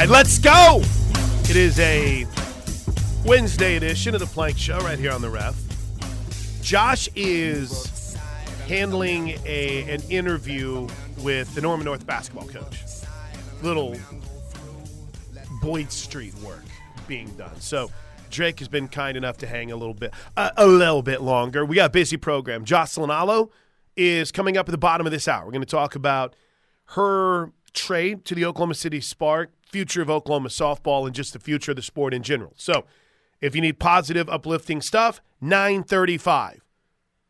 right, let's go. It is a Wednesday edition of the Plank Show right here on the Ref. Josh is handling a an interview with the Norman North basketball coach. Little Boyd Street work being done. So Drake has been kind enough to hang a little bit, uh, a little bit longer. We got a busy program. Jocelyn Alo is coming up at the bottom of this hour. We're going to talk about her trade to the Oklahoma City Spark, future of Oklahoma softball, and just the future of the sport in general. So, if you need positive, uplifting stuff, 935.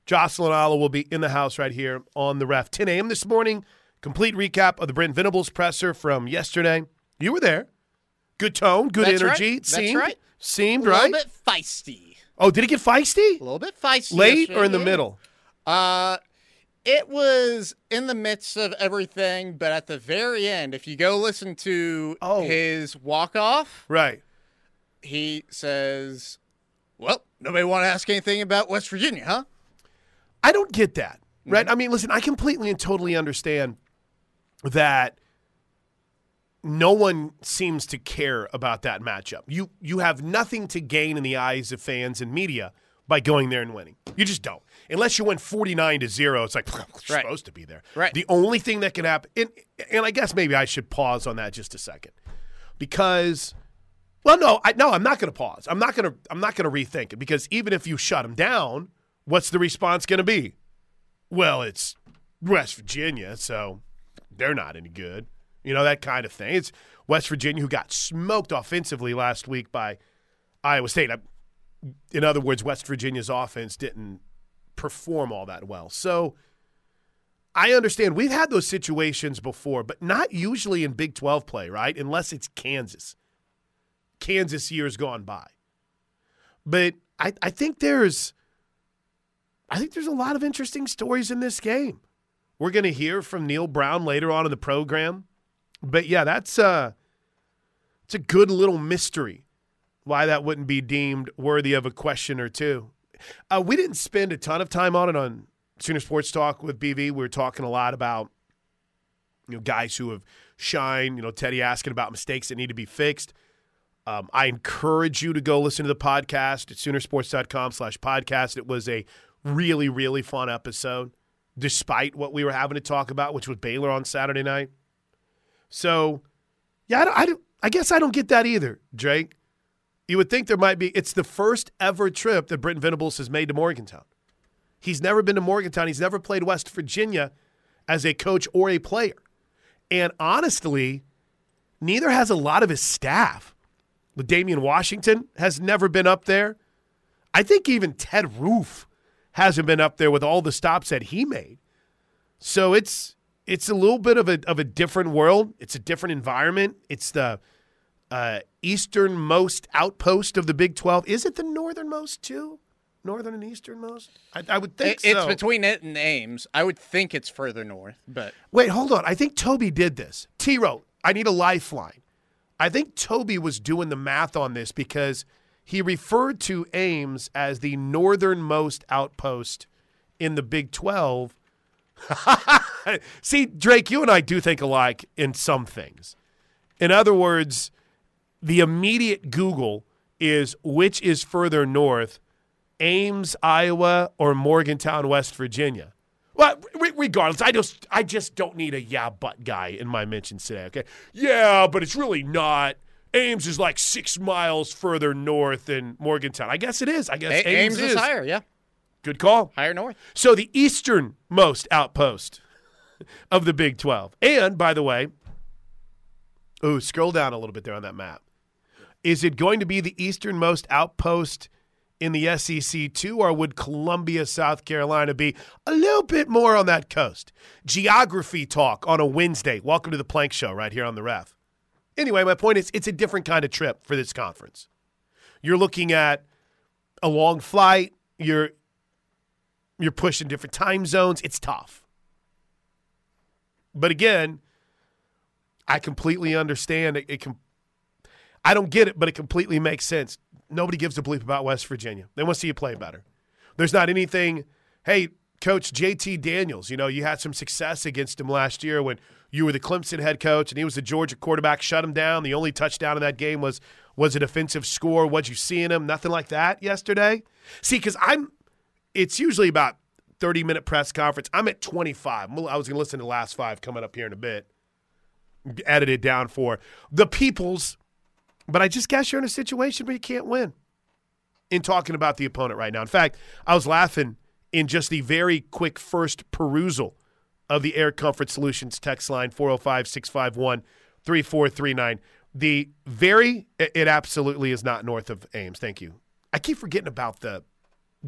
Jocelyn Alo will be in the house right here on the ref. 10 a.m. this morning. Complete recap of the Brent Venables presser from yesterday. You were there. Good tone, good That's energy. right. That's Seemed, right. Seemed a right. little bit feisty. Oh, did it get feisty? A little bit feisty. Late or in the middle? Uh, it was in the midst of everything, but at the very end, if you go listen to Oh. his walk off, Right. he says, "Well, nobody want to ask anything about West Virginia, huh?" I don't get that. Mm-hmm. Right? I mean, listen, I completely and totally understand that no one seems to care about that matchup. You you have nothing to gain in the eyes of fans and media by going there and winning. You just don't. Unless you win 49 to 0, it's like you're Right. supposed to be there. Right. The only thing that can happen and, and I guess maybe I should pause on that just a second. Because well, no, I, no, I'm not going to pause. I'm not going to. I'm not going to rethink it because even if you shut them down, what's the response going to be? Well, it's West Virginia, so they're not any good. You know that kind of thing. It's West Virginia who got smoked offensively last week by Iowa State. I, in other words, West Virginia's offense didn't perform all that well. So I understand we've had those situations before, but not usually in Big 12 play, right? Unless it's Kansas. Kansas years gone by. But I, I think there's I think there's a lot of interesting stories in this game. We're going to hear from Neal Brown later on in the program. But yeah, that's uh it's a good little mystery why that wouldn't be deemed worthy of a question or two. Uh, we didn't spend a ton of time on it on Sooner Sports Talk with BV. We were talking a lot about you know guys who have shined. You know, Teddy asking about mistakes that need to be fixed. Um, I encourage you to go listen to the podcast at Soonersports.com slash podcast. It was a really, really fun episode, despite what we were having to talk about, which was Baylor on Saturday night. So, yeah, I, don't, I, don't, I guess I don't get that either, Drake. You would think there might be. It's the first ever trip that Brent Venables has made to Morgantown. He's never been to Morgantown. He's never played West Virginia as a coach or a player. And honestly, neither has a lot of his staff. But Damian Washington has never been up there. I think even Ted Roof hasn't been up there with all the stops that he made. So it's it's a little bit of a of a different world. It's a different environment. It's the uh, easternmost outpost of the Big Twelve. Is it the northernmost too? Northern and easternmost? I, I would think It- it's between it and Ames. I would think it's further north, but Wait, hold on. I think Toby did this. T wrote, I need a lifeline. I think Toby was doing the math on this because he referred to Ames as the northernmost outpost in the Big 12. See, Drake, you and I do think alike in some things. In other words, the immediate Google is which is further north, Ames, Iowa, or Morgantown, West Virginia. Well, re- regardless, I just I just don't need a yeah but guy in my mentions today. Okay, yeah, but it's really not. Ames is like six miles further north than Morgantown. I guess it is. I guess A- Ames, Ames is higher. Yeah, Good call. higher north. So the easternmost outpost of the Big 12. And by the way, ooh, scroll down a little bit there on that map. Is it going to be the easternmost outpost in the SEC too, or would Columbia, South Carolina be a little bit more on that coast? Geography talk on a Wednesday. Welcome to the Plank Show right here on the ref. Anyway, my point is it's a different kind of trip for this conference. You're looking at a long flight, you're you're pushing different time zones. It's tough. But again, I completely understand it. it can, I don't get it, but it completely makes sense. Nobody gives a bleep about West Virginia. They want to see you play better. There's not anything, hey, Coach JT Daniels. You know, you had some success against him last year when you were the Clemson head coach and he was the Georgia quarterback. Shut him down. The only touchdown in that game was was a defensive score. What'd you see in him? Nothing like that yesterday. See, because I'm, it's usually about 30 minute press conference. I'm at 25. I was going to listen to the last five coming up here in a bit. Edited down for the people's, but I just guess you're in a situation where you can't win in talking about the opponent right now. In fact, I was laughing in just the very quick first perusal of the Air Comfort Solutions text line 405 651 3439. The very, it absolutely is not north of Ames. Thank you. I keep forgetting about the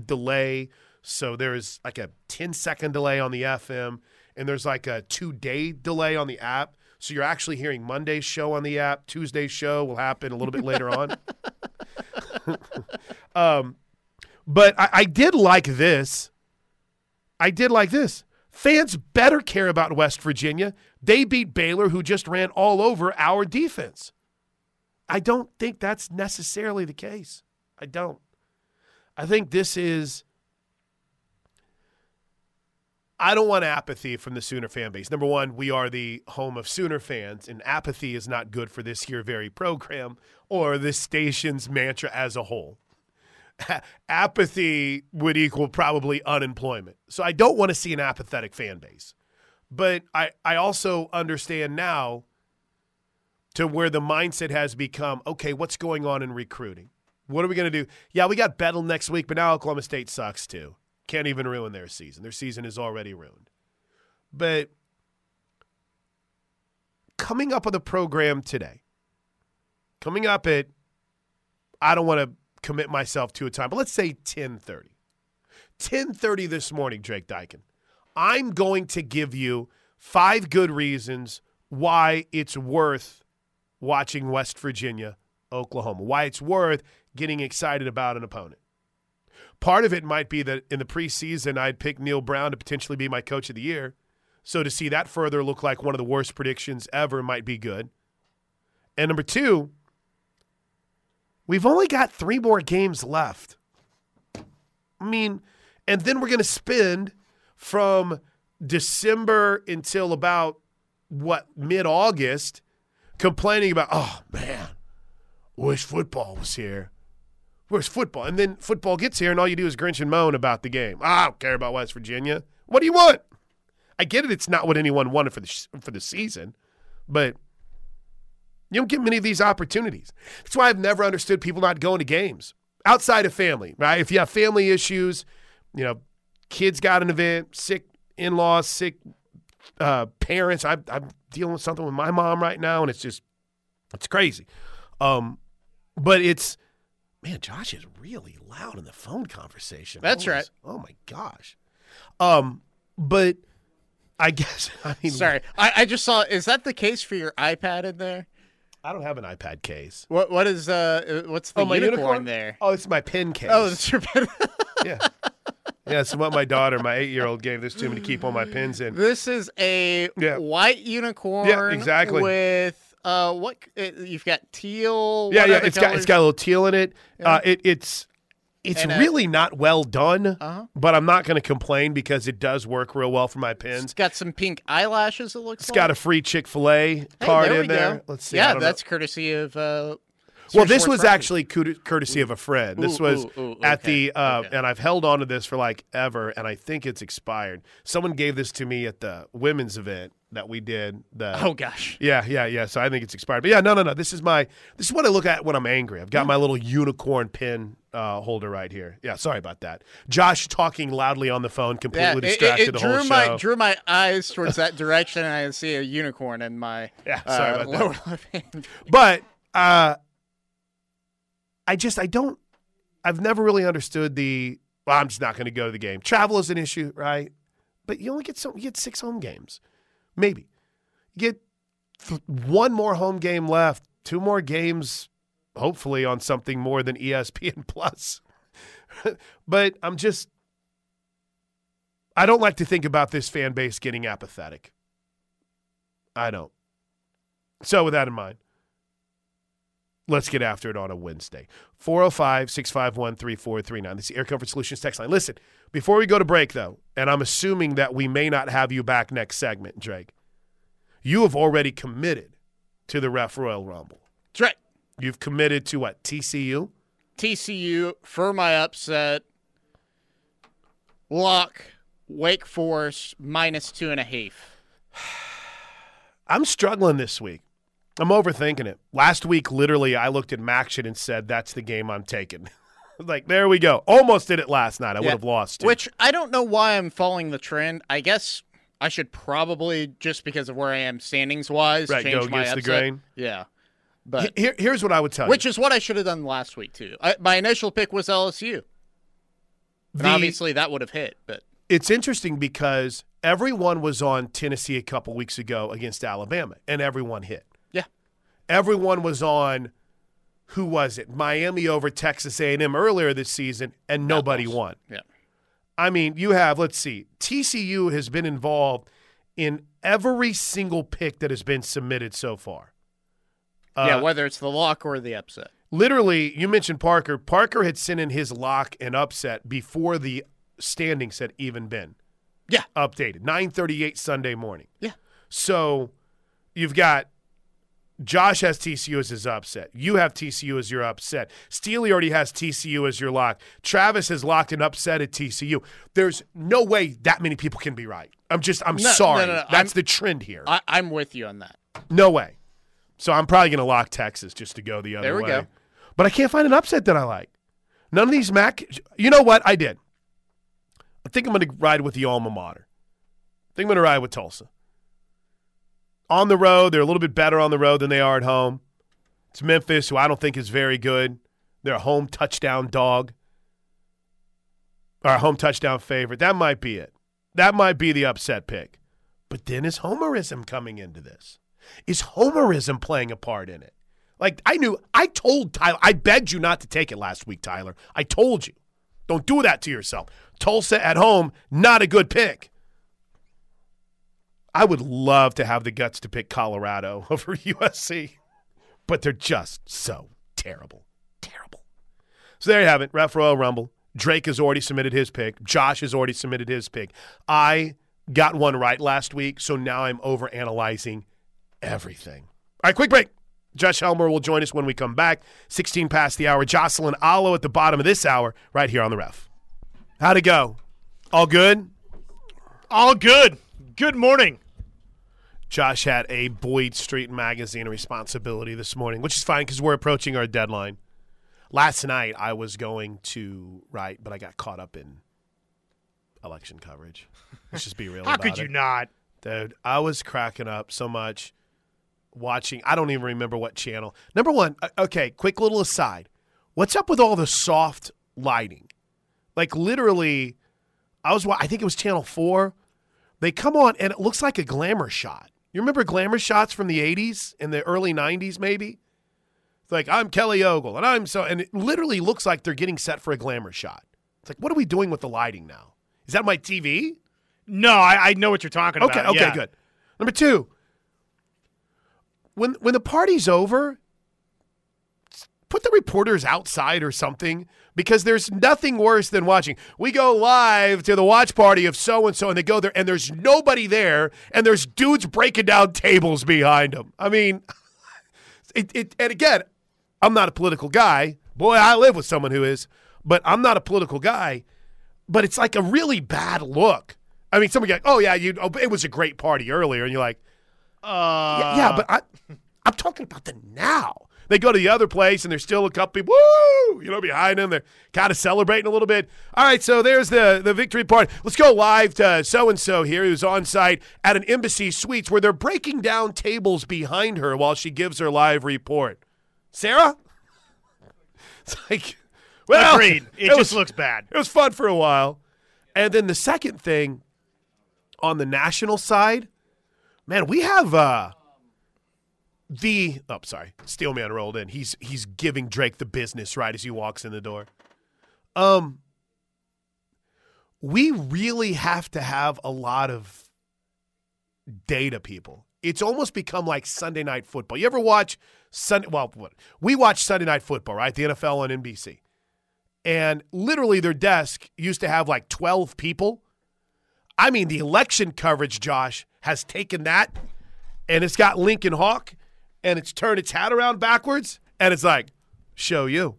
delay. So there's like a 10 second delay on the FM, and there's like a two day delay on the app. So you're actually hearing Monday's show on the app. Tuesday's show will happen a little bit later on. um, but I, I did like this. I did like this. Fans better care about West Virginia. They beat Baylor, who just ran all over our defense. I don't think that's necessarily the case. I don't. I think this is I don't want apathy from the Sooner fan base. Number one, we are the home of Sooner fans, and apathy is not good for this here very program or this station's mantra as a whole. apathy would equal probably unemployment. So I don't want to see an apathetic fan base. But I, I also understand now to where the mindset has become okay, what's going on in recruiting? What are we going to do? Yeah, we got Bedlam next week, but now Oklahoma State sucks too can't even ruin their season. Their season is already ruined. But coming up on the program today, coming up at, I don't want to commit myself to a time, but let's say 1030. 1030 this morning, Drake Dykin. I'm going to give you five good reasons why it's worth watching West Virginia, Oklahoma, why it's worth getting excited about an opponent. Part of it might be that in the preseason, I'd pick Neal Brown to potentially be my coach of the year. So to see that further look like one of the worst predictions ever might be good. And number two, we've only got three more games left. I mean, and then we're going to spend from December until about what mid August complaining about, oh man, wish football was here. Where's football? And then football gets here, and all you do is grinch and moan about the game. I don't care about West Virginia. What do you want? I get it. It's not what anyone wanted for the for the season, but you don't get many of these opportunities. That's why I've never understood people not going to games outside of family. Right? If you have family issues, you know, kids got an event, sick in-laws, sick uh, parents. I, I'm dealing with something with my mom right now, and it's just it's crazy. Um, but it's Man, Josh is really loud in the phone conversation. That's right. Oh my gosh. Um, but I guess I mean Sorry. I, I just saw is that the case for your iPad in there? I don't have an iPad case. What what is uh what's the oh, my unicorn, unicorn there? Oh, it's my pen case. Oh, it's your pen. yeah. Yeah, it's what my daughter, my eight year old, gave this to me to keep all my pins in. This is a Yeah. white unicorn Yeah, exactly. with uh what it, you've got teal Yeah, yeah, it's got it's colors? got a little teal in it. Yeah. Uh, it it's it's And, uh, really not well done, Uh-huh. but I'm not going to complain because it does work real well for my It's pens. got some pink eyelashes it looks It's like. got a free Chick Fil A Hey, card there in there. go. Let's see. Yeah, don't know. that's courtesy of uh Well, this was actually cour- courtesy of a friend. This Ooh, was ooh, at okay, the, uh, okay. and I've held on to this for like ever, and I think it's expired. Someone gave this to me at the women's event that we did. The Oh gosh. yeah, yeah, yeah. So I think it's expired. But yeah, no, no, no. This is my, this is what I look at when I'm angry. I've got my little unicorn pin uh, holder right here. Yeah, sorry about that. Josh talking loudly on the phone, completely Yeah, it, it, distracted it the drew whole my show. drew my eyes towards that direction, and I see a unicorn in my Yeah, sorry uh, about that. lower left hand. But uh, I just I don't I've never really understood the well, I'm just not going to go to the game. Travel is an issue, right? But you only get so you get six home games, maybe. Get th- one more home game left, two more games, hopefully on something more than ESPN Plus. but I'm just I don't like to think about this fan base getting apathetic. I don't. So with that in mind, let's get after it on a Wednesday. 405 651 3439. This is Air Comfort Solutions text line. Listen, before we go to break, though, and I'm assuming that we may not have you back next segment, Drake. You have already committed to the Ref Royal Rumble. That's right. You've committed to what? TCU? TCU for my upset. Lock, Wake Forest, minus two and a half. I'm struggling this week. I'm overthinking it. Last week, literally, I looked at Maction and said, "That's the game I'm taking." like, there we go. Almost did it last night. I would have lost. Too. Which I don't know why I'm following the trend. I guess I should probably, just because of where I am standings wise, Right, change my against the grain. Yeah. But Here- here's what I would tell which you. is what I should have done last week too. I, my initial pick was LSU. And The- obviously that would have hit, but it's interesting because everyone was on Tennessee a couple weeks ago against Alabama, and everyone hit. yeah. Everyone was on. Who was it? Miami over Texas A&M earlier this season, and nobody won. Yeah. I mean, you have, let's see, TCU has been involved in every single pick that has been submitted so far. yeah, Uh, whether it's the lock or the upset. literally, you mentioned Parker. Parker had sent in his lock and upset before the standings had even been Yeah. updated. 938 Sunday morning. Yeah. So you've got Josh has TCU as his upset. You have TCU as your upset. Steely already has TCU as your lock. Travis has locked an upset at TCU. There's no way that many people can be right. I'm just, I'm No, no, sorry. no, no, That's I'm- the trend here. I, I'm with you on that. no way. So I'm probably going to lock Texas just to go the other way. There we way. go. But I can't find an upset that I like. None of these Mac. You know what? I did. I think I'm going to ride with the alma mater. I think I'm going to ride with Tulsa. On the road, they're a little bit better on the road than they are at home. It's Memphis, who I don't think is very good. They're a home touchdown dog, a home touchdown favorite. That might be it. That might be the upset pick. But then is Homerism coming into this? Is Homerism playing a part in it? Like I knew, I told Tyler, I begged you not to take it last week, Tyler. I told you, don't do that to yourself. Tulsa at home, not a good pick. I would love to have the guts to pick Colorado over USC, but they're just so terrible, terrible. So there you have it, Ref Royal Rumble. Drake has already submitted his pick. Josh has already submitted his pick. I got one right last week, so now I'm over analyzing everything. All right, quick break. Josh Helmer will join us when we come back. 16 past the hour. Jocelyn Alo at the bottom of this hour, right here on the ref. How'd it go? All good? All good. Good morning. Josh had a Boyd Street magazine responsibility this morning, which is fine because we're approaching our deadline. Last night I was going to write, but I got caught up in election coverage. Let's just be real. How could you it. not? Dude, I was cracking up so much watching. I don't even remember what channel. Number one, uh, okay, quick little aside. What's up with all the soft lighting? Like literally, I was. I think it was channel four. They come on and it looks like a glamour shot. You remember glamour shots from the '80s and the early '90s, maybe? It's like I'm Kelly Ogle and I'm so, and it literally looks like they're getting set for a glamour shot. It's like, what are we doing with the lighting now? Is that my TV? No, I, I know what you're talking Okay, about. okay, yeah. good. Number two, when when the party's over, put the reporters outside or something because there's nothing worse than watching. We go live to the watch party of so and so, and they go there, and there's nobody there, and there's dudes breaking down tables behind them. I mean, it, it and again, I'm not a political guy. Boy, I live with someone who is, but I'm not a political guy. But it's like a really bad look. I mean, somebody like, "Oh yeah, you, oh, it was a great party earlier," and you're like, Uh, yeah, yeah, but I, I'm talking about the now. They go to the other place and there's still a couple people, woo, you know, behind them. They're kind of celebrating a little bit. All right, so there's the the victory party. Let's go live to so and so here who's on site at an embassy suites where they're breaking down tables behind her while she gives her live report. Sarah, it's like, well, agreed. It, was- just looks bad. it was fun for a while. And then the second thing on the national side, man, we have uh the oh sorry, Steelman rolled in. He's he's giving Drake the business right as he walks in the door. Um we really have to have a lot of data people. It's almost become like Sunday night football. You ever watch Sunday well what we watch Sunday night football, right? The NFL on NBC and literally their desk used to have like 12 people I mean, the election coverage, Josh, has taken that and it's got Lincoln Hawk and it's turned its hat around backwards and it's like, show you.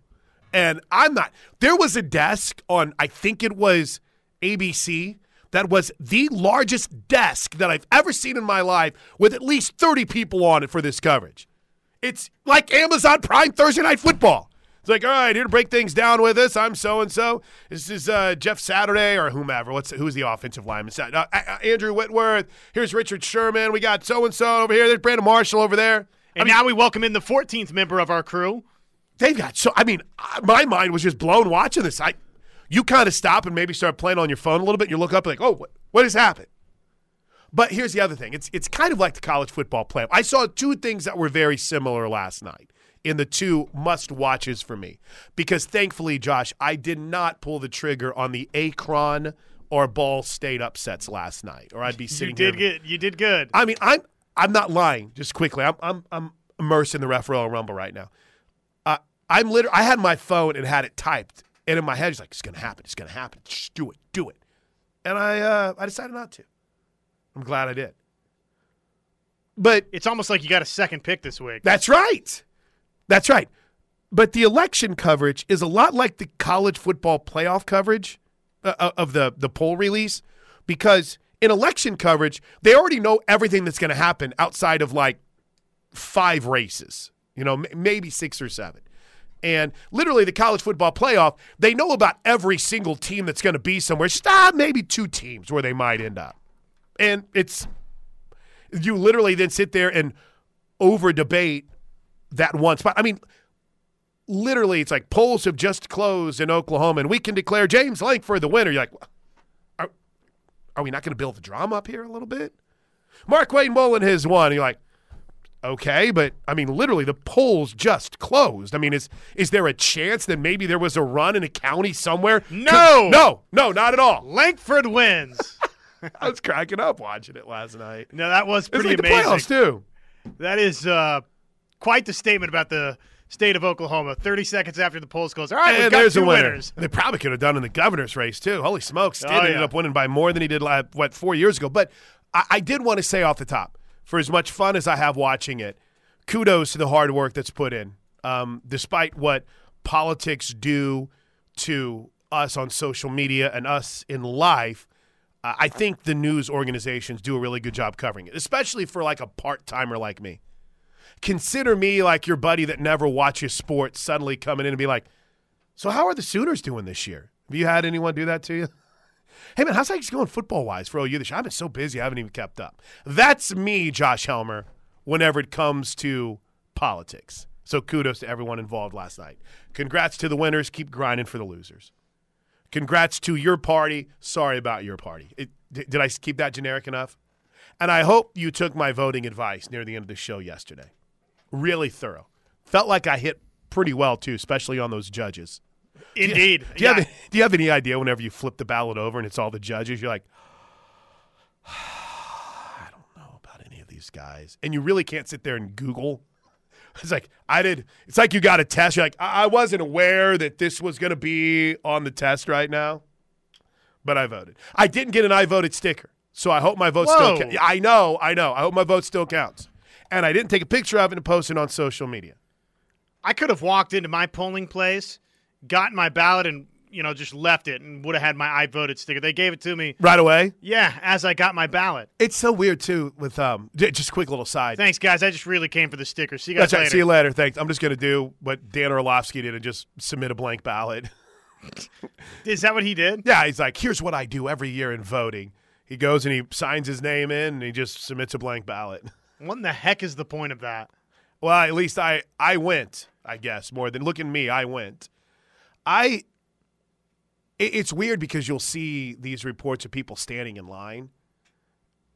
And I'm not. There was a desk on, I think it was ABC, that was the largest desk that I've ever seen in my life with at least 30 people on it for this coverage. It's like Amazon Prime Thursday Night Football. It's like, all right, here to break things down with us. I'm so and so. This is uh, Jeff Saturday or whomever. What's who's the offensive lineman? Uh, uh, Andrew Whitworth. Here's Richard Sherman. We got so and so over here. There's Brandon Marshall over there. And I mean, now we welcome in the 14th member of our crew. They've got so. I mean, my mind was just blown watching this. I, you kind of stop and maybe start playing on your phone a little bit. And you look up like, oh, what, what has happened? But here's the other thing. It's it's kind of like the college football playoff. I saw two things that were very similar last night in the two must watches for me. Because thankfully, Josh, I did not pull the trigger on the Akron or Ball State upsets last night, or I'd be sitting. There. You did here. good. You did good. I mean, I'm I'm not lying. Just quickly, I'm I'm I'm immersed in the Ref Rumble right now. Uh, I'm literally. I had my phone and had it typed, and in my head, it's like, it's gonna happen. It's gonna happen. Just do it. Do it. And I uh, I decided not to. I'm glad I did. But it's almost like you got a second pick this week. That's right. That's right. But the election coverage is a lot like the college football playoff coverage uh, uh of the, the poll release because in election coverage, they already know everything that's going to happen outside of like five races, you know, maybe six or seven. And literally, the college football playoff, they know about every single team that's going to be somewhere. Just ah, maybe two teams where they might end up. And it's, you literally then sit there and over debate that one spot. I mean, literally, it's like polls have just closed in Oklahoma, and we can declare James Lankford the winner. You're like, are we not going to build the drama up here a little bit? Markwayne Mullin has won. And you're like, okay, but I mean, literally, the polls just closed. I mean, is is there a chance that maybe there was a run in a county somewhere? No, no, no, not at all. Lankford wins. I was cracking up watching it last night. No, that was pretty like amazing. The playoffs too. That is uh, quite the statement about the state of Oklahoma. 30 seconds after the polls close. All right, and we've got there's two a winner. winners. They probably could have done in the governor's race too. Holy smokes, Stitt Oh, ended yeah. up winning by more than he did what four years ago. But I, I did want to say off the top, for as much fun as I have watching it, kudos to the hard work that's put in. Um, despite what politics do to us on social media and us in life, uh, I think the news organizations do a really good job covering it, especially for like a part timer like me consider me like your buddy that never watches sports suddenly coming in and be like, so how are the Sooners doing this year? Have you had anyone do that to you? Hey man, how's things going football wise for OU this year? I've been so busy, I haven't even kept up. That's me, Josh Helmer, whenever it comes to politics. So kudos to everyone involved last night. Congrats to the winners. Keep grinding for the losers. Congrats to your party. Sorry about your party. It, did, did I keep that generic enough? And I hope you took my voting advice near the end of the show yesterday. Really thorough. Felt like I hit pretty well too, especially on those judges. Indeed. Do you, Yeah. have, do you have any idea whenever you flip the ballot over and it's all the judges, you're like, I don't know about any of these guys. And you really can't sit there and Google. It's like, I did. It's like you got a test. You're like, I, I wasn't aware that this was going to be on the test right now, but I voted. I didn't get an I voted sticker. So I hope my vote still Whoa. counts. I know, I know. I hope my vote still counts. And I didn't take a picture of it and post it on social media. I could have walked into my polling place, gotten my ballot, and you know just left it, and would have had my I voted sticker. They gave it to me. Right away. Yeah, as I got my ballot. It's so weird too with um just quick little side. Thanks, guys. I just really came for the sticker. See you guys That's right. later. See you later. Thanks. I'm just gonna do what Dan Orlovsky did and just submit a blank ballot. Is that what he did? Yeah, he's like, here's what I do every year in voting. He goes and he signs his name in and he just submits a blank ballot. What in the heck is the point of that? Well, at least I I went, I guess, more than look at me, I went. I it- it's weird because you'll see these reports of people standing in line.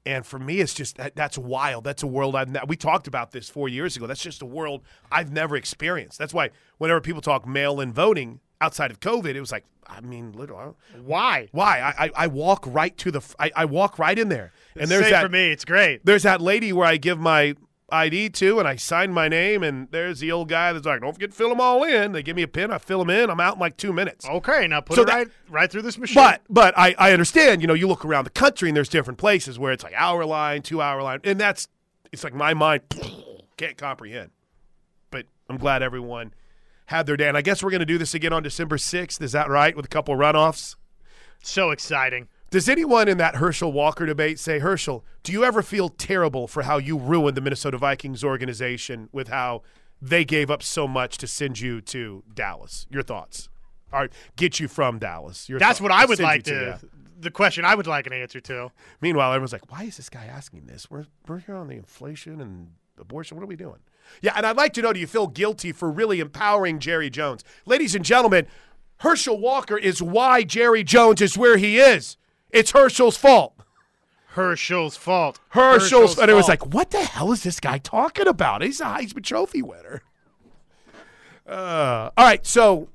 And for me, it's just that, that's wild. That's a world I've ne- we talked about this four years ago. That's just a world I've never experienced. That's why whenever people talk mail-in voting outside of COVID, it was like, I mean, literally, Why? why? I, I, I walk right to the, I walk right in there, and there's Same that for me. It's great. there's that lady where I give my ID to and I sign my name, and there's the old guy that's like, "Don't forget to fill them all in." They give me a pin, I fill them in, I'm out in like two minutes. Okay, now put So it that- right right through this machine. But but I, I understand, you know, you look around the country and there's different places where it's like hour line, two hour line, and that's it's like my mind can't comprehend. But I'm glad everyone had their day. And I guess we're gonna do this again on December sixth. Is that right? With a couple runoffs? so exciting. Does anyone in that Herschel Walker debate say, Herschel, do you ever feel terrible for how you ruined the Minnesota Vikings organization with how they gave up so much to send you to Dallas? Your thoughts? Or get you from Dallas? Your That's thoughts. what I would like to. yeah. The question I would like an answer to. Meanwhile, everyone's like, why is this guy asking this? We're, we're here on the inflation and abortion. What are we doing? Yeah, and I'd like to know do you feel guilty for really empowering Jerry Jones? Ladies and gentlemen, Herschel Walker is why Jerry Jones is where he is. It's Herschel's fault. Herschel's fault. Herschel's, and it was like, what the hell is this guy talking about? He's a Heisman Trophy winner. Uh, all right, so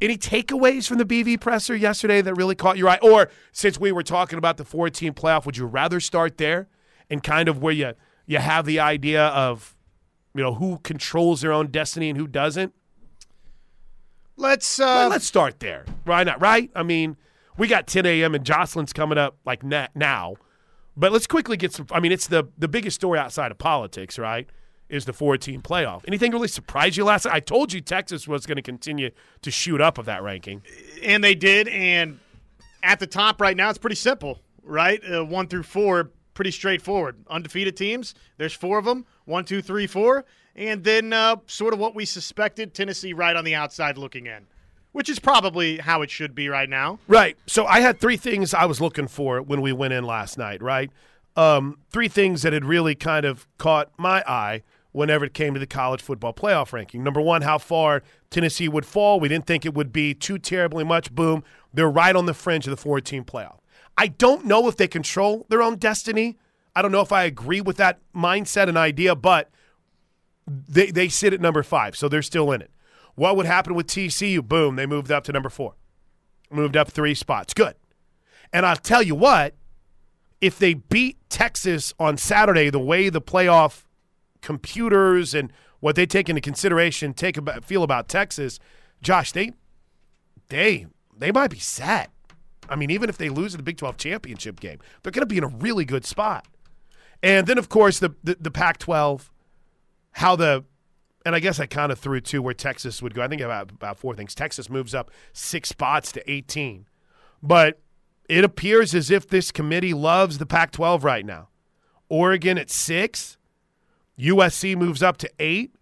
any takeaways from the BV presser yesterday that really caught your eye? Or since we were talking about the four team playoff, would you rather start there and kind of where you you have the idea of you know who controls their own destiny and who doesn't? let's Well, uh, let's start there. Why not? Right? I mean, we got 10 a.m. and Jocelyn's coming up like na- now, but let's quickly get some. I mean, it's the the biggest story outside of politics, right? Is the four team playoff? Anything really surprised you last night? I told you Texas was going to continue to shoot up of that ranking. and they did. And at the top right now, it's pretty simple, right? Uh, one through four, pretty straightforward. Undefeated teams. There's four of them. One, two, three, four, and then uh, sort of what we suspected. Tennessee right on the outside looking in, which is probably how it should be right now. Right. So I had three things I was looking for when we went in last night, right? Um, three things that had really kind of caught my eye whenever it came to the college football playoff ranking. Number one, how far Tennessee would fall. We didn't think it would be too terribly much. Boom. They're right on the fringe of the four team playoff. I don't know if they control their own destiny. I don't know if I agree with that mindset and idea, but they, they sit at number five, so they're still in it. What would happen with TCU? Boom, they moved up to number four moved up three spots. Good. And I'll tell you what, if they beat Texas on Saturday, the way the playoff computers and what they take into consideration take about feel about Texas, Josh, they they they might be set. I mean, even if they lose in the Big 12 championship game, they're going to be in a really good spot. And then, of course, the the, the Pac-12, how the and I guess I kind of threw two where Texas would go. I think about about four things. Texas moves up six spots to 18, but it appears as if this committee loves the Pac-12 right now. Oregon at six, USC moves up to eight,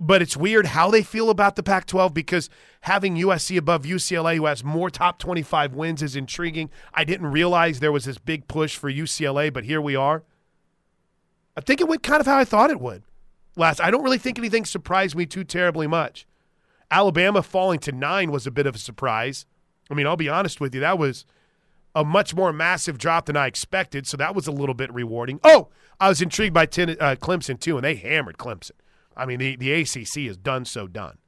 but it's weird how they feel about the Pac-12 because having USC above UCLA, who has more top 25 wins, is intriguing. I didn't realize there was this big push for UCLA, but here we are. I think it went kind of how I thought it would last. I don't really think anything surprised me too terribly much. Alabama falling to nine was a bit of a surprise. I mean, I'll be honest with you, that was a much more massive drop than I expected, so that was a little bit rewarding. Oh, I was intrigued by ten, uh, Clemson too, and they hammered Clemson. I mean, the, the ACC is done so done.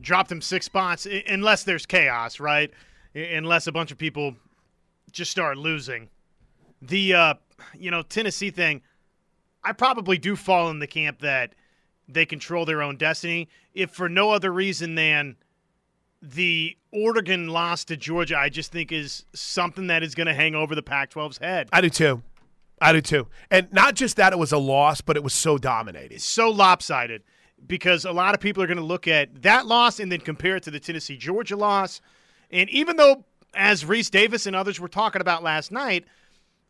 Dropped them six spots, unless there's chaos, right? Unless a bunch of people just start losing. The uh, you know Tennessee thing, I probably do fall in the camp that they control their own destiny, if for no other reason than the Oregon loss to Georgia. I just think is something that is going to hang over the Pac-12's head. I do too. I do too. And not just that it was a loss, but it was so dominated. so lopsided because a lot of people are going to look at that loss and then compare it to the Tennessee Georgia loss. And even though, as Rece Davis and others were talking about last night,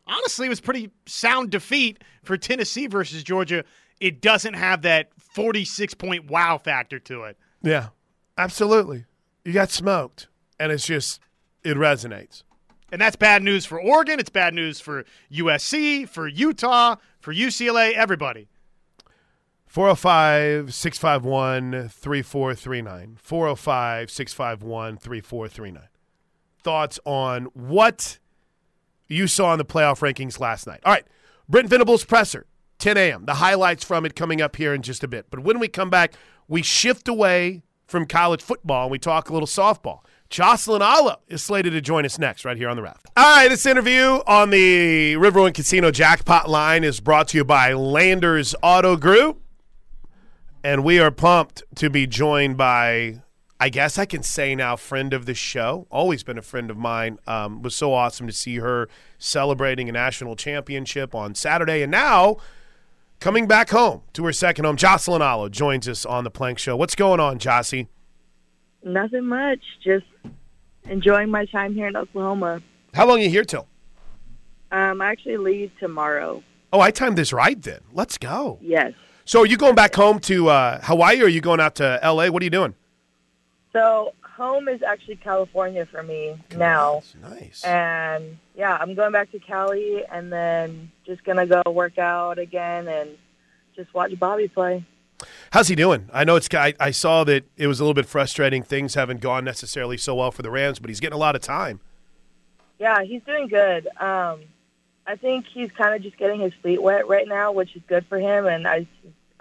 honestly, it was pretty sound defeat for Tennessee versus Georgia. It doesn't have that 46 point wow factor to it. Yeah, absolutely. You got smoked, and it's just it resonates. And that's bad news for Oregon. It's bad news for USC, for Utah, for UCLA, everybody. 405 651 3439. 405 651 3439. Thoughts on what you saw in the playoff rankings last night? All right. Brent Venables presser, 10 a.m. The highlights from it coming up here in just a bit. But when we come back, we shift away from college football and we talk a little softball. Jocelyn Alo is slated to join us next, right here on the Ref. All right, this interview on the Riverwind Casino Jackpot line is brought to you by Landers Auto Group. And we are pumped to be joined by, I guess I can say now, friend of the show. Always been a friend of mine. Um, was so awesome to see her celebrating a national championship on Saturday. And now coming back home to her second home, Jocelyn Alo joins us on the Plank Show. What's going on, Jossie? Nothing much. Just enjoying my time here in Oklahoma. How long are you here till? Um, I actually leave tomorrow. Oh, I timed this right then. Let's go. Yes. So are you going back home to uh, Hawaii or are you going out to LA? What are you doing? So home is actually California for me now. Nice. And yeah, I'm going back to Cali and then just gonna go work out again and just watch Bobby play. How's he doing? I know it's. I, I saw that it was a little bit frustrating. Things haven't gone necessarily so well for the Rams, but he's getting a lot of time. Yeah, he's doing good. Um, I think he's kind of just getting his feet wet right now, which is good for him. And I,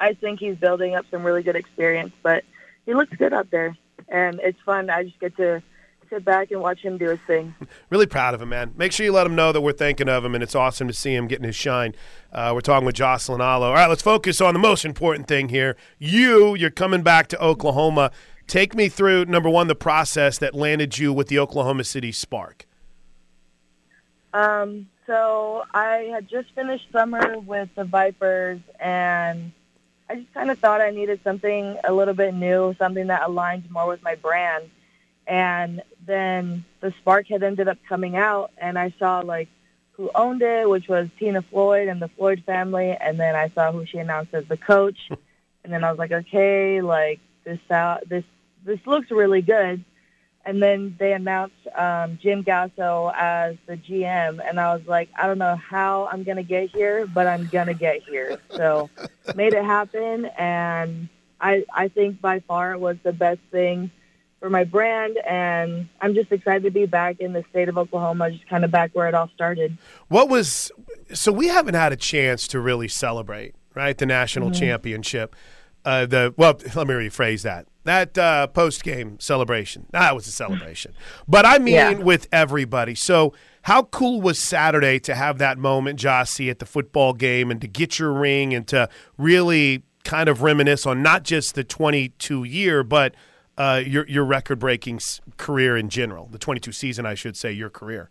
I think he's building up some really good experience. But he looks good out there, and it's fun. I just get to sit back and watch him do his thing. Really proud of him, man. Make sure you let him know that we're thinking of him, and it's awesome to see him getting his shine. Uh, we're talking with Jocelyn Alo. All right, let's focus on the most important thing here. You, you're coming back to Oklahoma. Take me through number one, the process that landed you with the Oklahoma City Spark. Um, so I had just finished summer with the Vipers, and I just kind of thought I needed something a little bit new, something that aligned more with my brand. And then the Spark had ended up coming out, and I saw like who owned it, which was Tina Floyd and the Floyd family, and then I saw who she announced as the coach, and then I was like, okay, like this out, this this looks really good. And then they announced um, Jim Gasso as the GM, and I was like, I don't know how I'm gonna get here, but I'm gonna get here. So made it happen, and I I think by far it was the best thing for my brand, and I'm just excited to be back in the state of Oklahoma, just kind of back where it all started. What was so we haven't had a chance to really celebrate, right? The national Mm-hmm. championship. Uh, the well, let me rephrase that. That uh, post game celebration. That was a celebration, but I mean Yeah. with everybody. So how cool was Saturday to have that moment, Jossie, at the football game, and to get your ring and to really kind of reminisce on not just the 22 year, but uh, your your record breaking career in general, the 22 season, I should say, your career.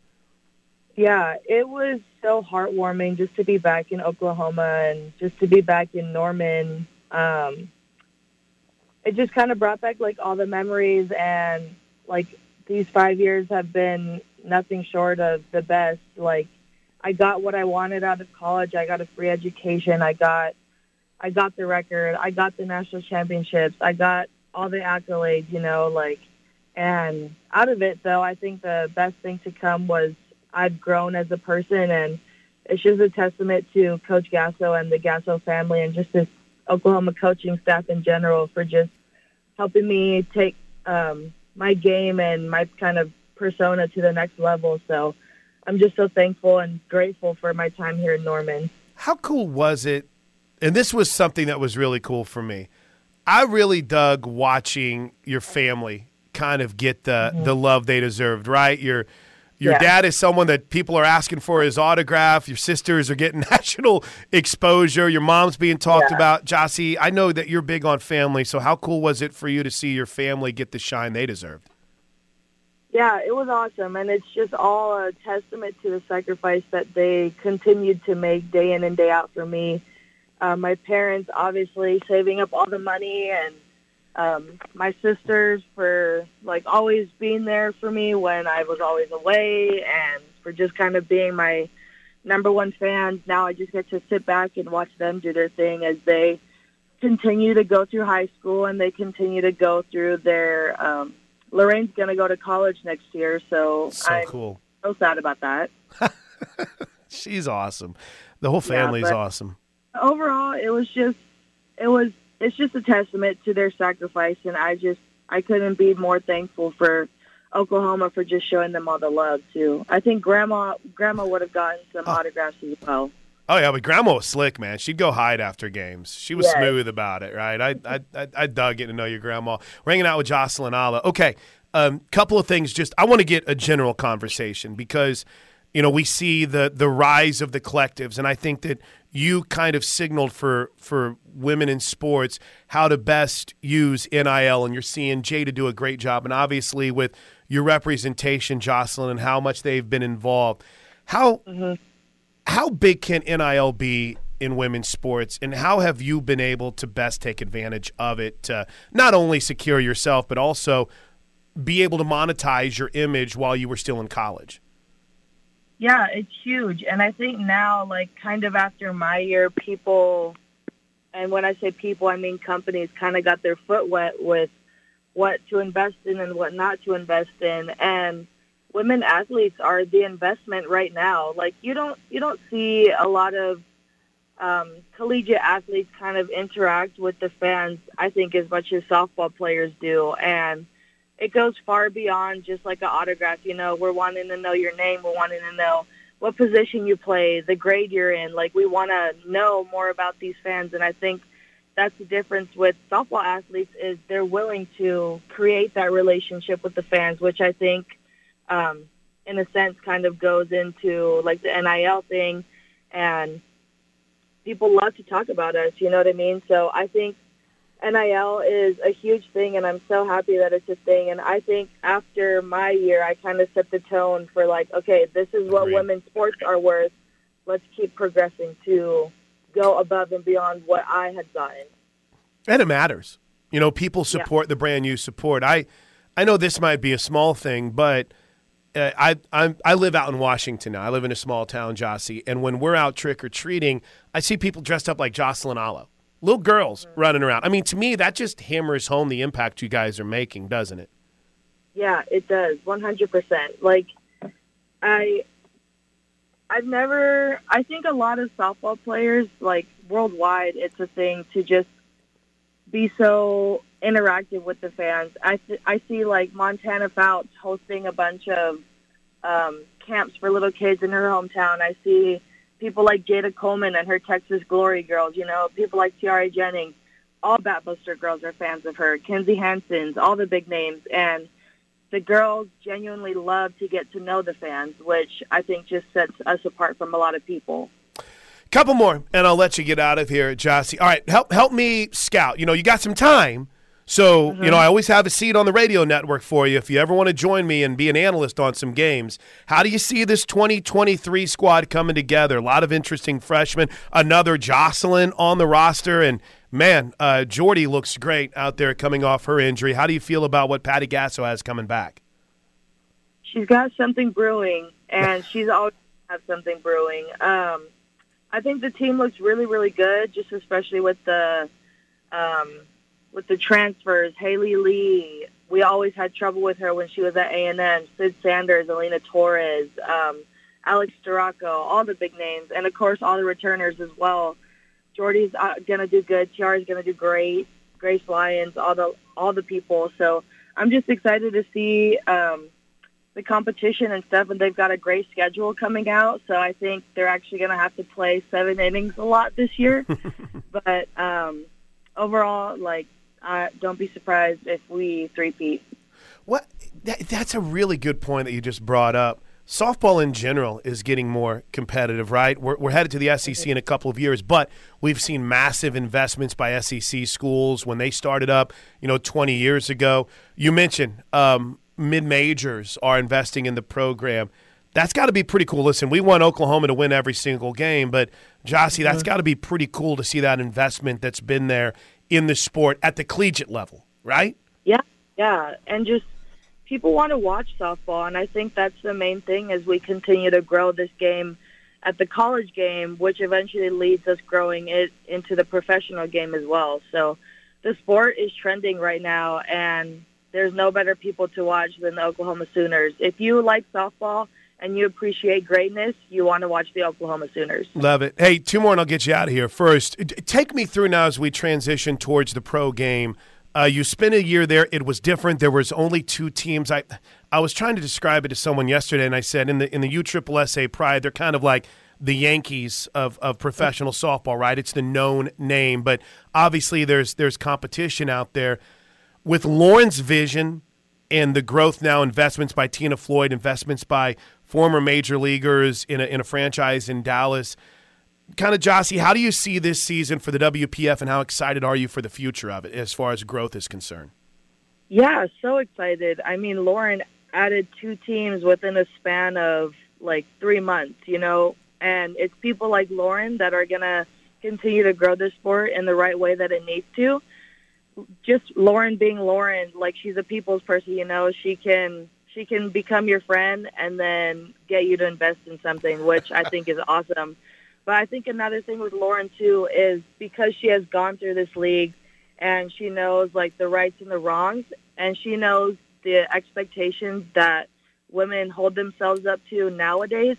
Yeah, it was so heartwarming just to be back in Oklahoma and just to be back in Norman. Um, it just kind of brought back like all the memories and like these five years have been nothing short of the best. Like I got what I wanted out of college. I got a free education. I got I got the record. I got the national championships. I got all the accolades, you know, like and out of it though, I think the best thing to come was I've grown as a person and it's just a testament to Coach Gasso and the Gasso family and just this Oklahoma coaching staff in general for just helping me take um, my game and my kind of persona to the next level. So I'm just so thankful and grateful for my time here in Norman. How cool was it? And this was something that was really cool for me. I really dug watching your family kind of get the mm-hmm. the love they deserved, right? Your your Yeah. dad is someone that people are asking for his autograph. Your sisters are getting national exposure. Your mom's being talked Yeah. about. Jossie, I know that you're big on family, so how cool was it for you to see your family get the shine they deserved? Yeah, it was awesome, and it's just all a testament to the sacrifice that they continued to make day in and day out for me. Uh, my parents, obviously, saving up all the money, and um, my sisters for like always being there for me when I was always away, and for just kind of being my number one fans. Now I just get to sit back and watch them do their thing as they continue to go through high school and they continue to go through their um, Lorraine's going to go to college next year, so, So I'm cool. so sad about that. She's awesome. The whole Yeah, family's but- awesome. Overall, it was just, it was, it's just a testament to their sacrifice, and I just, I couldn't be more thankful for Oklahoma for just showing them all the love too. I think Grandma, Grandma would have gotten some autographs as well. Oh yeah, but Grandma was slick, man. She'd go hide after games. She was Yes. smooth about it, right? I, I I I dug getting to know your grandma. We're hanging out with Jocelyn Alo. Okay, um, couple of things. Just I want to get a general conversation because you know we see the the rise of the collectives, and I think that you kind of signaled for for women in sports how to best use NIL, and you're seeing Jada do a great job, and obviously with your representation, Jocelyn, and how much they've been involved. How mm-hmm. how big can NIL be in women's sports, and how have you been able to best take advantage of it to not only secure yourself, but also be able to monetize your image while you were still in college? Yeah, it's huge. And I think now, like, kind of after my year, people, and when I say people, I mean companies, kind of got their foot wet with what to invest in and what not to invest in. And women athletes are the investment right now. Like, you don't, you don't see a lot of um, collegiate athletes kind of interact with the fans, I think, as much as softball players do. And it goes far beyond just like an autograph. You know, we're wanting to know your name. We're wanting to know what position you play, the grade you're in. Like, we want to know more about these fans. And I think that's the difference with softball athletes is they're willing to create that relationship with the fans, which I think, um, in a sense, kind of goes into like the NIL thing and people love to talk about us. You know what I mean? So I think NIL is a huge thing, and I'm so happy that it's a thing. And I think after my year, I kind of set the tone for like, okay, this is what Agreed. women's sports are worth. Let's keep progressing to go above and beyond what I had gotten. And it matters. You know, people support yeah. the brand you support. I, I know this might be a small thing, but uh, I i i live out in Washington now. I live in a small town, Jossie, and when we're out trick or treating, I see people dressed up like Jocelyn Alo, little girls running around. I mean, to me, that just hammers home the impact you guys are making, doesn't it? Yeah, it does, one hundred percent. Like, I, I've never. I think a lot of softball players, like worldwide, it's a thing to just be so interactive with the fans. I, th- I see like Montana Fouts hosting a bunch of um, camps for little kids in her hometown. I see people like Jayda Coleman and her Texas Glory Girls, you know, people like Tiare Jennings. All Bat Booster girls are fans of her. Kinzie Hansen's, all the big names. And the girls genuinely love to get to know the fans, which I think just sets us apart from a lot of people. Couple more, and I'll let you get out of here, Jossie. All right, help help me scout. You know, you got some time, so mm-hmm. you know I always have a seat on the radio network for you. If you ever want to join me and be an analyst on some games, how do you see this 2023 squad coming together? A lot of interesting freshmen, another Jocelyn on the roster, and man, uh, Jordy looks great out there coming off her injury. How do you feel about what Patty Gasso has coming back? She's got something brewing, and she's always had something brewing. Um, I think the team looks really, really good, just especially with the um, with the transfers. Haley Lee, we always had trouble with her when she was at A and M. Sid Sanders, Elena Torres, um, Alex Storako, all the big names, and of course all the returners as well. Jordy's uh, gonna do good. Tiare's gonna do great. Grace Lyons, all the all the people. So I'm just excited to see. Um, the competition and stuff, and they've got a great schedule coming out. So I think they're actually going to have to play seven innings a lot this year. but um, overall, like, uh, don't be surprised if we three-peat. What? That, that's a really good point that you just brought up. Softball in general is getting more competitive, right? We're, we're headed to the SEC in a couple of years, but we've seen massive investments by SEC schools when they started up, you know, 20 years ago. You mentioned um, mid majors are investing in the program. That's got to be pretty cool. Listen, we want Oklahoma to win every single game, but Jossie, that's got to be pretty cool to see that investment that's been there in the sport at the collegiate level, right? Yeah, yeah, and just people want to watch softball, and I think that's the main thing as we continue to grow this game at the college game, which eventually leads us growing it into the professional game as well. So the sport is trending right now, and there's no better people to watch than the Oklahoma Sooners. If you like softball and you appreciate greatness, you want to watch the Oklahoma Sooners. Love it. Hey, two more and I'll get you out of here. First, take me through now as we transition towards the pro game. Uh, you spent a year there. It was different. There was only two teams. I I was trying to describe it to someone yesterday, and I said in the in the USSSA Pride, they're kind of like the Yankees of, of professional softball, right? It's the known name, but obviously there's there's competition out there with Lauren's vision and the growth now, investments by Tina Floyd, investments by former major leaguers in a, in a franchise in Dallas. Kind of, Jossie, how do you see this season for the WPF, and how excited are you for the future of it as far as growth is concerned? Yeah, so excited. I mean, Lauren added two teams within a span of like three months, you know, and it's people like Lauren that are going to continue to grow the sport in the right way that it needs to. Just Lauren being Lauren, like she's a people's person, you know, she can she can become your friend and then get you to invest in something, which I think is awesome. But I think another thing with Lauren too is because she has gone through this league and she knows like the rights and the wrongs and she knows the expectations that women hold themselves up to nowadays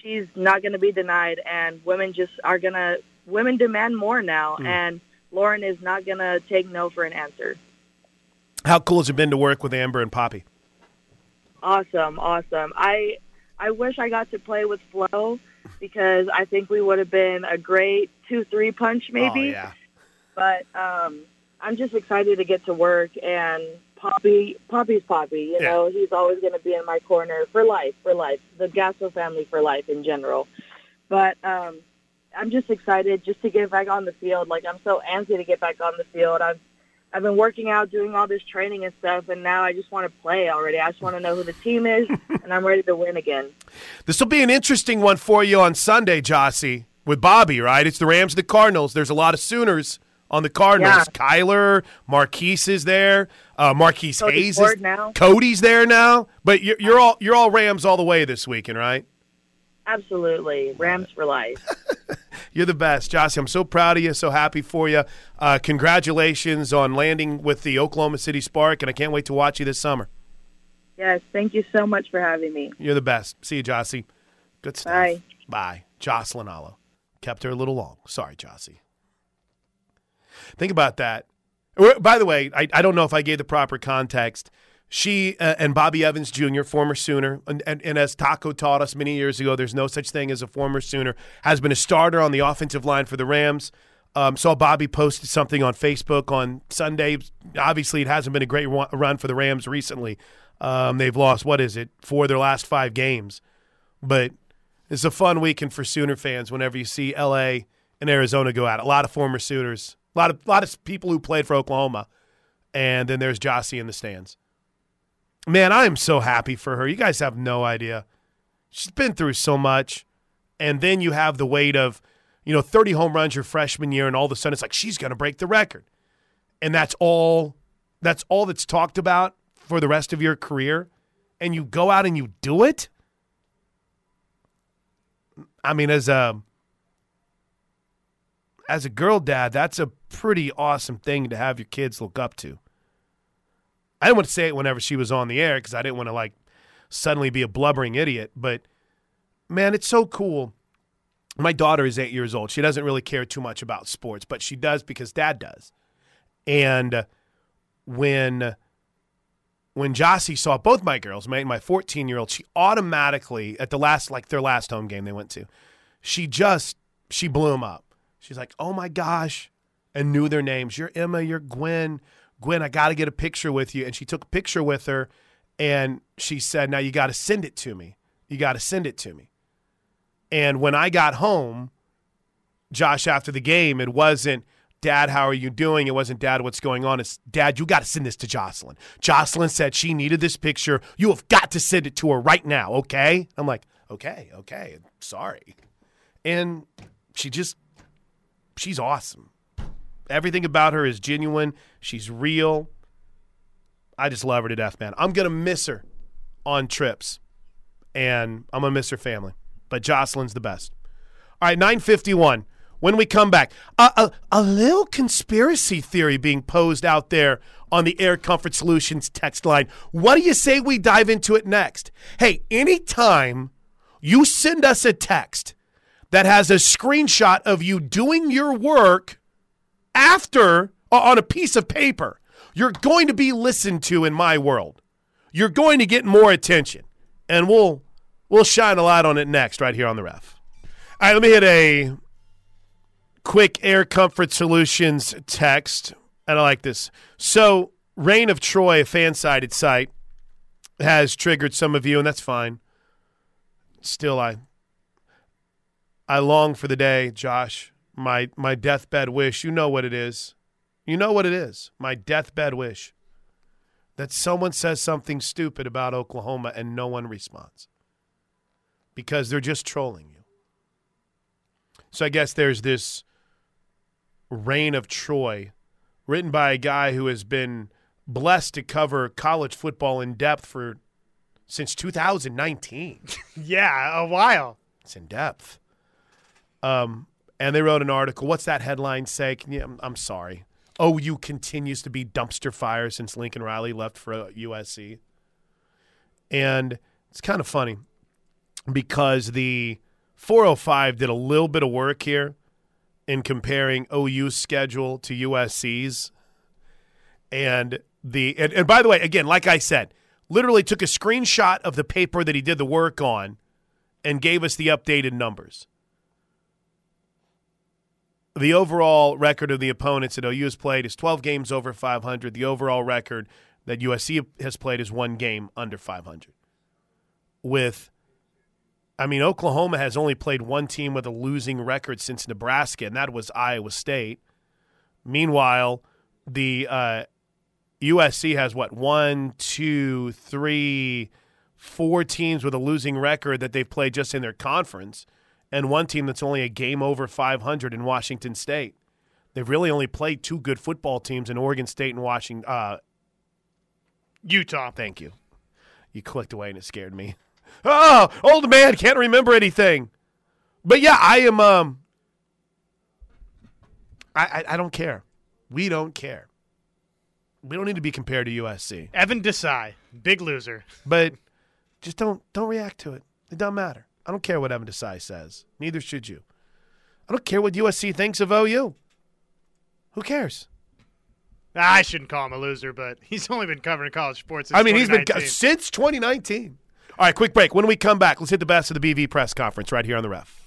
she's not going to be denied and women just are going to women demand more now mm. and lauren is not going to take no for an answer how cool has it been to work with amber and poppy awesome awesome i i wish i got to play with flo because i think we would have been a great two three punch maybe oh, yeah. but um i'm just excited to get to work and Poppy, Poppy's Poppy. You yeah. know, he's always going to be in my corner for life, for life. The Gasso family for life in general. But um, I'm just excited just to get back on the field. Like I'm so antsy to get back on the field. I've I've been working out, doing all this training and stuff, and now I just want to play already. I just want to know who the team is, and I'm ready to win again. This will be an interesting one for you on Sunday, Jossie, with Bobby. Right? It's the Rams, and the Cardinals. There's a lot of Sooners on the Cardinals. Yeah. Kyler, Marquise is there. Uh, Marquise Cody Hayes is now. Cody's there now. But you're, you're all you're all Rams all the way this weekend, right? Absolutely, Rams for life. you're the best, Jossie. I'm so proud of you. So happy for you. Uh, congratulations on landing with the Oklahoma City Spark, and I can't wait to watch you this summer. Yes, thank you so much for having me. You're the best. See you, Jossie. Good stuff. Bye. Bye. Jocelyn Alo. Kept her a little long. Sorry, Jossie. Think about that. By the way, I, I don't know if I gave the proper context. She uh, and Bobby Evans Jr., former Sooner, and, and, and, as Taco taught us many years ago, there's no such thing as a former Sooner, has been a starter on the offensive line for the Rams. Um, saw Bobby posted something on Facebook on Sunday. Obviously, it hasn't been a great run for the Rams recently. Um, they've lost, what is it, four of their last five games. But it's a fun weekend for Sooner fans whenever you see LA and Arizona go at it. A lot of former Sooners a lot of a lot of people who played for Oklahoma, and then there's Jossie in the stands. Man, I am so happy for her. You guys have no idea. She's been through so much, and then you have the weight of, you know, 30 home runs your freshman year, and all of a sudden it's like she's going to break the record, and that's all. That's all that's talked about for the rest of your career, and you go out and you do it. I mean, as a as a girl dad, that's a pretty awesome thing to have your kids look up to. I didn't want to say it whenever she was on the air because I didn't want to like suddenly be a blubbering idiot, but man, it's so cool. My daughter is eight years old. She doesn't really care too much about sports, but she does because dad does. And when when Jossie saw both my girls, my my 14 year old, she automatically at the last like their last home game they went to, she just she blew him up. She's like, oh my gosh, and knew their names. You're Emma, you're Gwen. Gwen, I got to get a picture with you. And she took a picture with her and she said, now you got to send it to me. You got to send it to me. And when I got home, Josh, after the game, it wasn't, Dad, how are you doing? It wasn't, Dad, what's going on? It's, Dad, you got to send this to Jocelyn. Jocelyn said she needed this picture. You have got to send it to her right now, okay? I'm like, okay, okay, sorry. And she just she's awesome. Everything about her is genuine. She's real. I just love her to death, man. I'm gonna miss her on trips, and I'm gonna miss her family. But Jocelyn's the best. All right, 951. When we come back, a, a, a little conspiracy theory being posed out there on the Air Comfort Solutions text line. What do you say we dive into it next? Hey, anytime you send us a text that has a screenshot of you doing your work after uh, on a piece of paper, you're going to be listened to in my world. You're going to get more attention. And we'll we'll shine a light on it next right here on the ref. All right, let me hit a quick air comfort solutions text. And I like this. So, Reign of Troy, a FanSided site, has triggered some of you, and that's fine. Still, I I long for the day, Josh. My my deathbed wish. You know what it is. You know what it is. My deathbed wish that someone says something stupid about Oklahoma and no one responds because they're just trolling you. So I guess there's this Reign of Troy written by a guy who has been blessed to cover college football in depth for since 2019. Yeah, a while. It's in depth. Um, and they wrote an article. What's that headline say? You, I'm, I'm sorry. OU continues to be dumpster fire since Lincoln Riley left for uh, USC. And it's kind of funny because the 405 did a little bit of work here in comparing OU's schedule to USC's. And the and, and by the way, again, like I said, literally took a screenshot of the paper that he did the work on and gave us the updated numbers. The overall record of the opponents that OU has played is 12 games over 500. The overall record that USC has played is one game under 500. With, I mean, Oklahoma has only played one team with a losing record since Nebraska, and that was Iowa State. Meanwhile, the uh, USC has what one, two, three, four teams with a losing record that they've played just in their conference, and one team that's only a game over 500 in Washington State. They've really only played two good football teams in Oregon State and Washington. Uh, Utah. thank you. You clicked away and it scared me. Oh, old man can't remember anything. But yeah, I am. Um, I, I I don't care. We don't care. We don't need to be compared to USC. Evan Desai, big loser. But just don't don't react to it. It doesn't matter. I don't care what Evan Desai says. Neither should you. I don't care what USC thinks of OU. Who cares? Ah, I shouldn't call him a loser, but he's only been covering college sports. Since I mean, he's been 2019. since 2019. All right, quick break. When we come back, let's hit the best of the BV press conference right here on the ref.